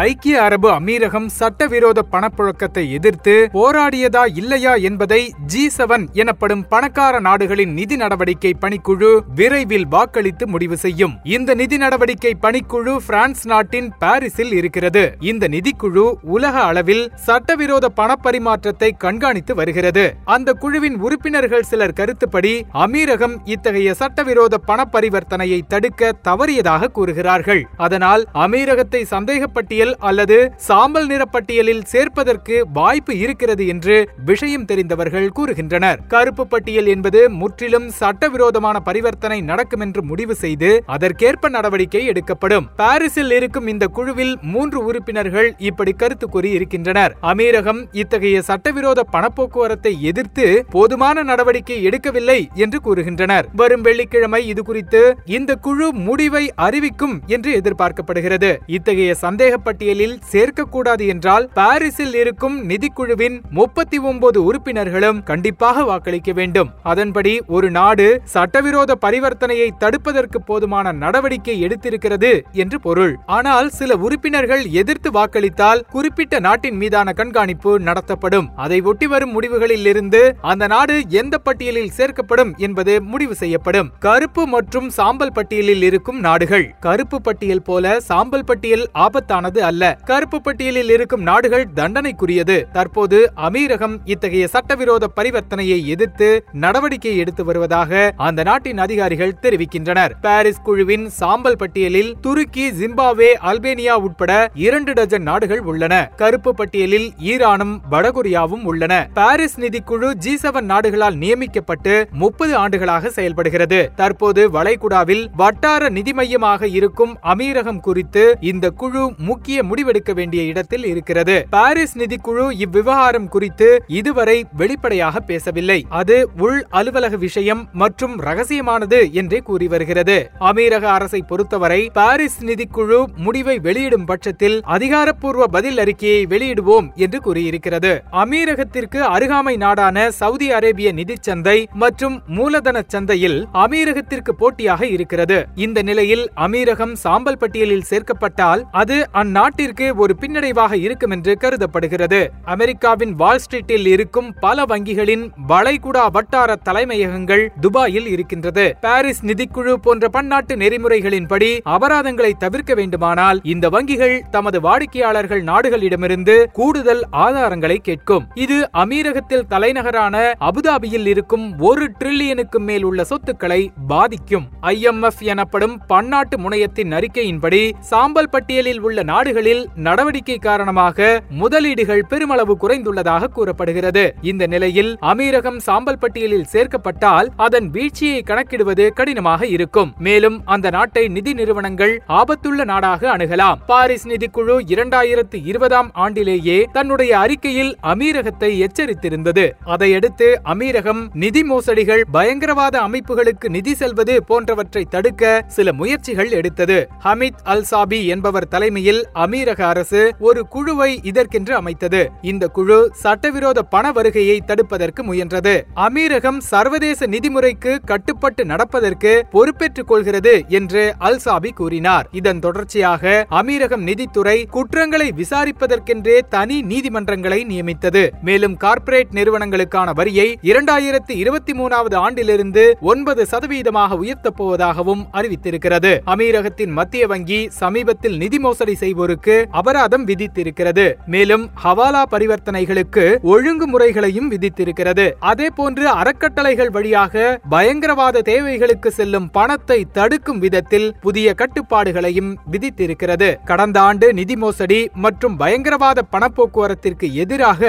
ஐக்கிய அரபு அமீரகம் சட்டவிரோத பணப்புழக்கத்தை எதிர்த்து போராடியதா இல்லையா என்பதை ஜி செவன் எனப்படும் பணக்கார நாடுகளின் நிதி நடவடிக்கை பணிக்குழு விரைவில் வாக்களித்து முடிவு செய்யும். இந்த நிதி நடவடிக்கை பணிக்குழு பிரான்ஸ் நாட்டின் பாரிஸில் இருக்கிறது. இந்த நிதிக்குழு உலக அளவில் சட்டவிரோத பணப்பரிமாற்றத்தை கண்காணித்து வருகிறது. அந்த குழுவின் உறுப்பினர்கள் சிலர் கருத்துப்படி அமீரகம் இத்தகைய சட்டவிரோத பண பரிவர்த்தனையை தடுக்க தவறியதாக கூறுகிறார்கள். அதனால் அமீரகத்தை சந்தேகப்பட்டிய பட்டியல் அல்லது சாம்பல் நிற பட்டியலில் சேர்ப்பதற்கு வாய்ப்பு இருக்கிறது என்று விஷயம் தெரிந்தவர்கள் கூறுகின்றனர். கருப்பு பட்டியல் என்பது முற்றிலும் சட்டவிரோதமான பரிவர்த்தனை நடக்கும் என்று முடிவு செய்து அதற்கேற்ப நடவடிக்கை எடுக்கப்படும். பாரிஸில் இருக்கும் இந்த குழுவில் மூன்று உறுப்பினர்கள் இப்படி கருத்து கூறி இருக்கின்றனர். அமீரகம் இத்தகைய சட்டவிரோத பணப்போக்குவரத்தை எதிர்த்து போதுமான நடவடிக்கை எடுக்கவில்லை என்று கூறுகின்றனர். வரும் வெள்ளிக்கிழமை இது குறித்து இந்த குழு முடிவை அறிவிக்கும் என்று எதிர்பார்க்கப்படுகிறது. இத்தகைய சந்தேக பட்டியலில் சேர்க்கக்கூடாது என்றால் பாரிஸில் இருக்கும் நிதிக்குழுவின் முப்பத்தி ஒன்பது உறுப்பினர்களும் கண்டிப்பாக வாக்களிக்க வேண்டும். அதன்படி ஒரு நாடு சட்டவிரோத பரிவர்த்தனையை தடுப்பதற்கு போதுமான நடவடிக்கை எடுத்திருக்கிறது என்று பொருள். ஆனால் சில உறுப்பினர்கள் எதிர்த்து வாக்களித்தால் குறிப்பிட்ட நாட்டின் மீதான கண்காணிப்பு நடத்தப்படும். அதை ஒட்டி வரும் முடிவுகளில் இருந்து அந்த நாடு எந்த பட்டியலில் சேர்க்கப்படும் என்பது முடிவு செய்யப்படும். கருப்பு மற்றும் சாம்பல் பட்டியலில் இருக்கும் நாடுகள். கருப்பு பட்டியல் போல சாம்பல் பட்டியல் ஆபத்தானது அல்ல. கருப்பு பட்டியலில் இருக்கும் நாடுகள் தண்டனைக்குரியது. தற்போது அமீரகம் இத்தகைய சட்டவிரோத பரிவர்த்தனையை எதிர்த்து நடவடிக்கை எடுத்து வருவதாக அந்த நாட்டின் அதிகாரிகள் தெரிவிக்கின்றனர். பாரிஸ் குழுவின் சாம்பல் பட்டியலில் துருக்கி ஜிம்பாப்வே அல்பேனியா உட்பட இரண்டு டஜன் நாடுகள் உள்ளன. கருப்பு பட்டியலில் ஈரானும் வடகொரியாவும் உள்ளன. பாரிஸ் நிதிக்குழு ஜி செவன் நாடுகளால் நியமிக்கப்பட்டு முப்பது ஆண்டுகளாக செயல்படுகிறது. தற்போது வளைகுடாவில் வட்டார நிதி மையமாக இருக்கும் அமீரகம் குறித்து இந்த குழு முக்கிய முக்கிய முடிவெடுக்க வேண்டிய இடத்தில் இருக்கிறது. பாரிஸ் நிதிக்குழு இவ்விவகாரம் குறித்து இதுவரை வெளிப்படையாக பேசவில்லை. அது உள் அலுவலக விஷயம் மற்றும் ரகசியமானது என்றே கூறி வருகிறது. அமீரக அரசை பொறுத்தவரை பாரிஸ் நிதிக்குழு முடிவை வெளியிடும் பட்சத்தில் அதிகாரப்பூர்வ பதில் அறிக்கையை வெளியிடுவோம் என்று கூறியிருக்கிறது. அமீரகத்திற்கு அருகாமை நாடான சவுதி அரேபிய நிதிச் சந்தை மற்றும் மூலதன சந்தையில் அமீரகத்திற்கு போட்டியாக இருக்கிறது. இந்த நிலையில் அமீரகம் சாம்பல் பட்டியலில் சேர்க்கப்பட்டால் அது அந் அந்நாட்டிற்கு ஒரு பின்னடைவாக இருக்கும் என்று கருதப்படுகிறது. அமெரிக்காவின் வால் ஸ்ட்ரீட்டில் இருக்கும் பல வங்கிகளின் வளைகுடா வட்டார தலைமையகங்கள் துபாயில் இருக்கின்றது. பாரிஸ் நிதிக்குழு போன்ற பன்னாட்டு நெறிமுறைகளின்படி அபராதங்களை தவிர்க்க வேண்டுமானால் இந்த வங்கிகள் தமது வாடிக்கையாளர்கள் நாடுகளிடமிருந்து கூடுதல் ஆதாரங்களை கேட்கும். இது அமீரகத்தில் தலைநகரான அபுதாபியில் இருக்கும் ஒரு டிரில்லியனுக்கு மேல் உள்ள சொத்துக்களை பாதிக்கும். ஐஎம்எஃப் எனப்படும் பன்னாட்டு முனையத்தின் அறிக்கையின்படி சாம்பல் பட்டியலில் உள்ள நாடுகளில் நடவடிக்கை காரணமாக முதலீடுகள் பெருமளவு குறைந்துள்ளதாக கூறப்படுகிறது. இந்த நிலையில் அமீரகம் சாம்பல் பட்டியலில் சேர்க்கப்பட்டால் அதன் வீழ்ச்சியை கணக்கிடுவது கடினமாக இருக்கும். மேலும் அந்த நாட்டை நிதி நிறுவனங்கள் ஆபத்துள்ள நாடாக அணுகலாம். பாரிஸ் நிதிக்குழு இரண்டாயிரத்து இருபதாம் ஆண்டிலேயே தன்னுடைய அறிக்கையில் அமீரகத்தை எச்சரித்திருந்தது. அதையடுத்து அமீரகம் நிதி மோசடிகள் பயங்கரவாத அமைப்புகளுக்கு நிதி செல்வது போன்றவற்றை தடுக்க சில முயற்சிகள் எடுத்தது. ஹமித் அல் சாபி என்பவர் தலைமையில் அமீரக அரசு ஒரு குழுவை இதற்கென்று அமைத்தது. இந்த குழு சட்டவிரோத பண வருகையை தடுப்பதற்கு முயன்றது. அமீரகம் சர்வதேச நிதிமுறைக்கு கட்டுப்பட்டு நடப்பதற்கு பொறுப்பேற்றுக் கொள்கிறது என்று அல் சாபி கூறினார். இதன் தொடர்ச்சியாக அமீரகம் நிதித்துறை குற்றங்களை விசாரிப்பதற்கென்றே தனி நீதிமன்றங்களை நியமித்தது. மேலும் கார்ப்பரேட் நிறுவனங்களுக்கான வரியை இரண்டாயிரத்தி இருபத்தி மூணாவது ஆண்டிலிருந்து ஒன்பது சதவீதமாக உயர்த்தப் போவதாகவும் அறிவித்திருக்கிறது. அமீரகத்தின் மத்திய வங்கி சமீபத்தில் நிதி மோசடி வாங்குவோருக்கு அபராதம் விதித்திருக்கிறது. மேலும் ஹவாலா பரிவர்த்தனைகளுக்கு ஒழுங்குமுறைகளையும் விதித்திருக்கிறது. அதே போன்று அறக்கட்டளைகள் வழியாக பயங்கரவாத தேவைகளுக்கு செல்லும் பணத்தை தடுக்கும் விதத்தில் புதிய கட்டுப்பாடுகளையும் விதித்திருக்கிறது. கடந்த ஆண்டு நிதி மோசடி மற்றும் பயங்கரவாத பணப்போக்குவரத்திற்கு எதிராக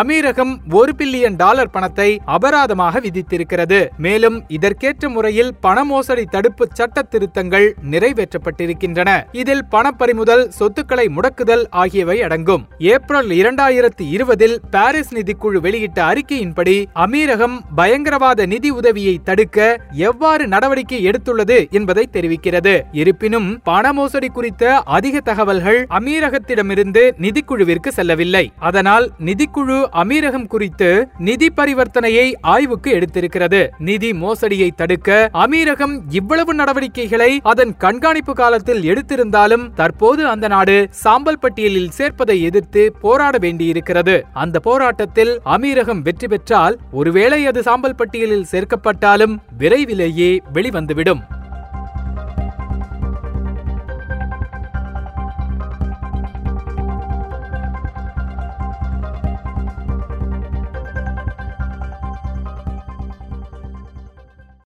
அமீரகம் ஒரு பில்லியன் டாலர் பணத்தை அபராதமாக விதித்திருக்கிறது. மேலும் இதற்கேற்ற முறையில் பண மோசடி தடுப்பு சட்ட திருத்தங்கள் நிறைவேற்றப்பட்டிருக்கின்றன. இதில் பணப்பறிமுதல் சொத்துக்களை முடக்குதல் ஆகியவை அடங்கும். ஏப்ரல் இரண்டாயிரத்தி இருபதில் பாரிஸ் நிதிக்குழு வெளியிட்ட அறிக்கையின்படி அமீரகம் பயங்கரவாத நிதி உதவியை தடுக்க எவ்வாறு நடவடிக்கை எடுத்துள்ளது என்பதை தெரிவிக்கிறது. இருப்பினும் பண மோசடி குறித்த அதிக தகவல்கள் அமீரகத்திடமிருந்து நிதிக்குழுவிற்கு செல்லவில்லை. அதனால் நிதிக்குழு அமீரகம் குறித்து நிதி பரிவர்த்தனையை ஆய்வுக்கு எடுத்திருக்கிறது. நிதி மோசடியை தடுக்க அமீரகம் இவ்வளவு நடவடிக்கைகளை அதன் கண்காணிப்பு காலத்தில் எடுத்திருந்தாலும் தற்போது அந்த நாடு கொண்டு சாம்பல் பட்டியலில் சேர்ப்பதை எதிர்த்து போராட வேண்டியிருக்கிறது. அந்த போராட்டத்தில் அமீரகம் வெற்றி பெற்றால் ஒருவேளை அது சாம்பல் பட்டியலில் சேர்க்கப்பட்டாலும் விரைவிலேயே வெளிவந்துவிடும்.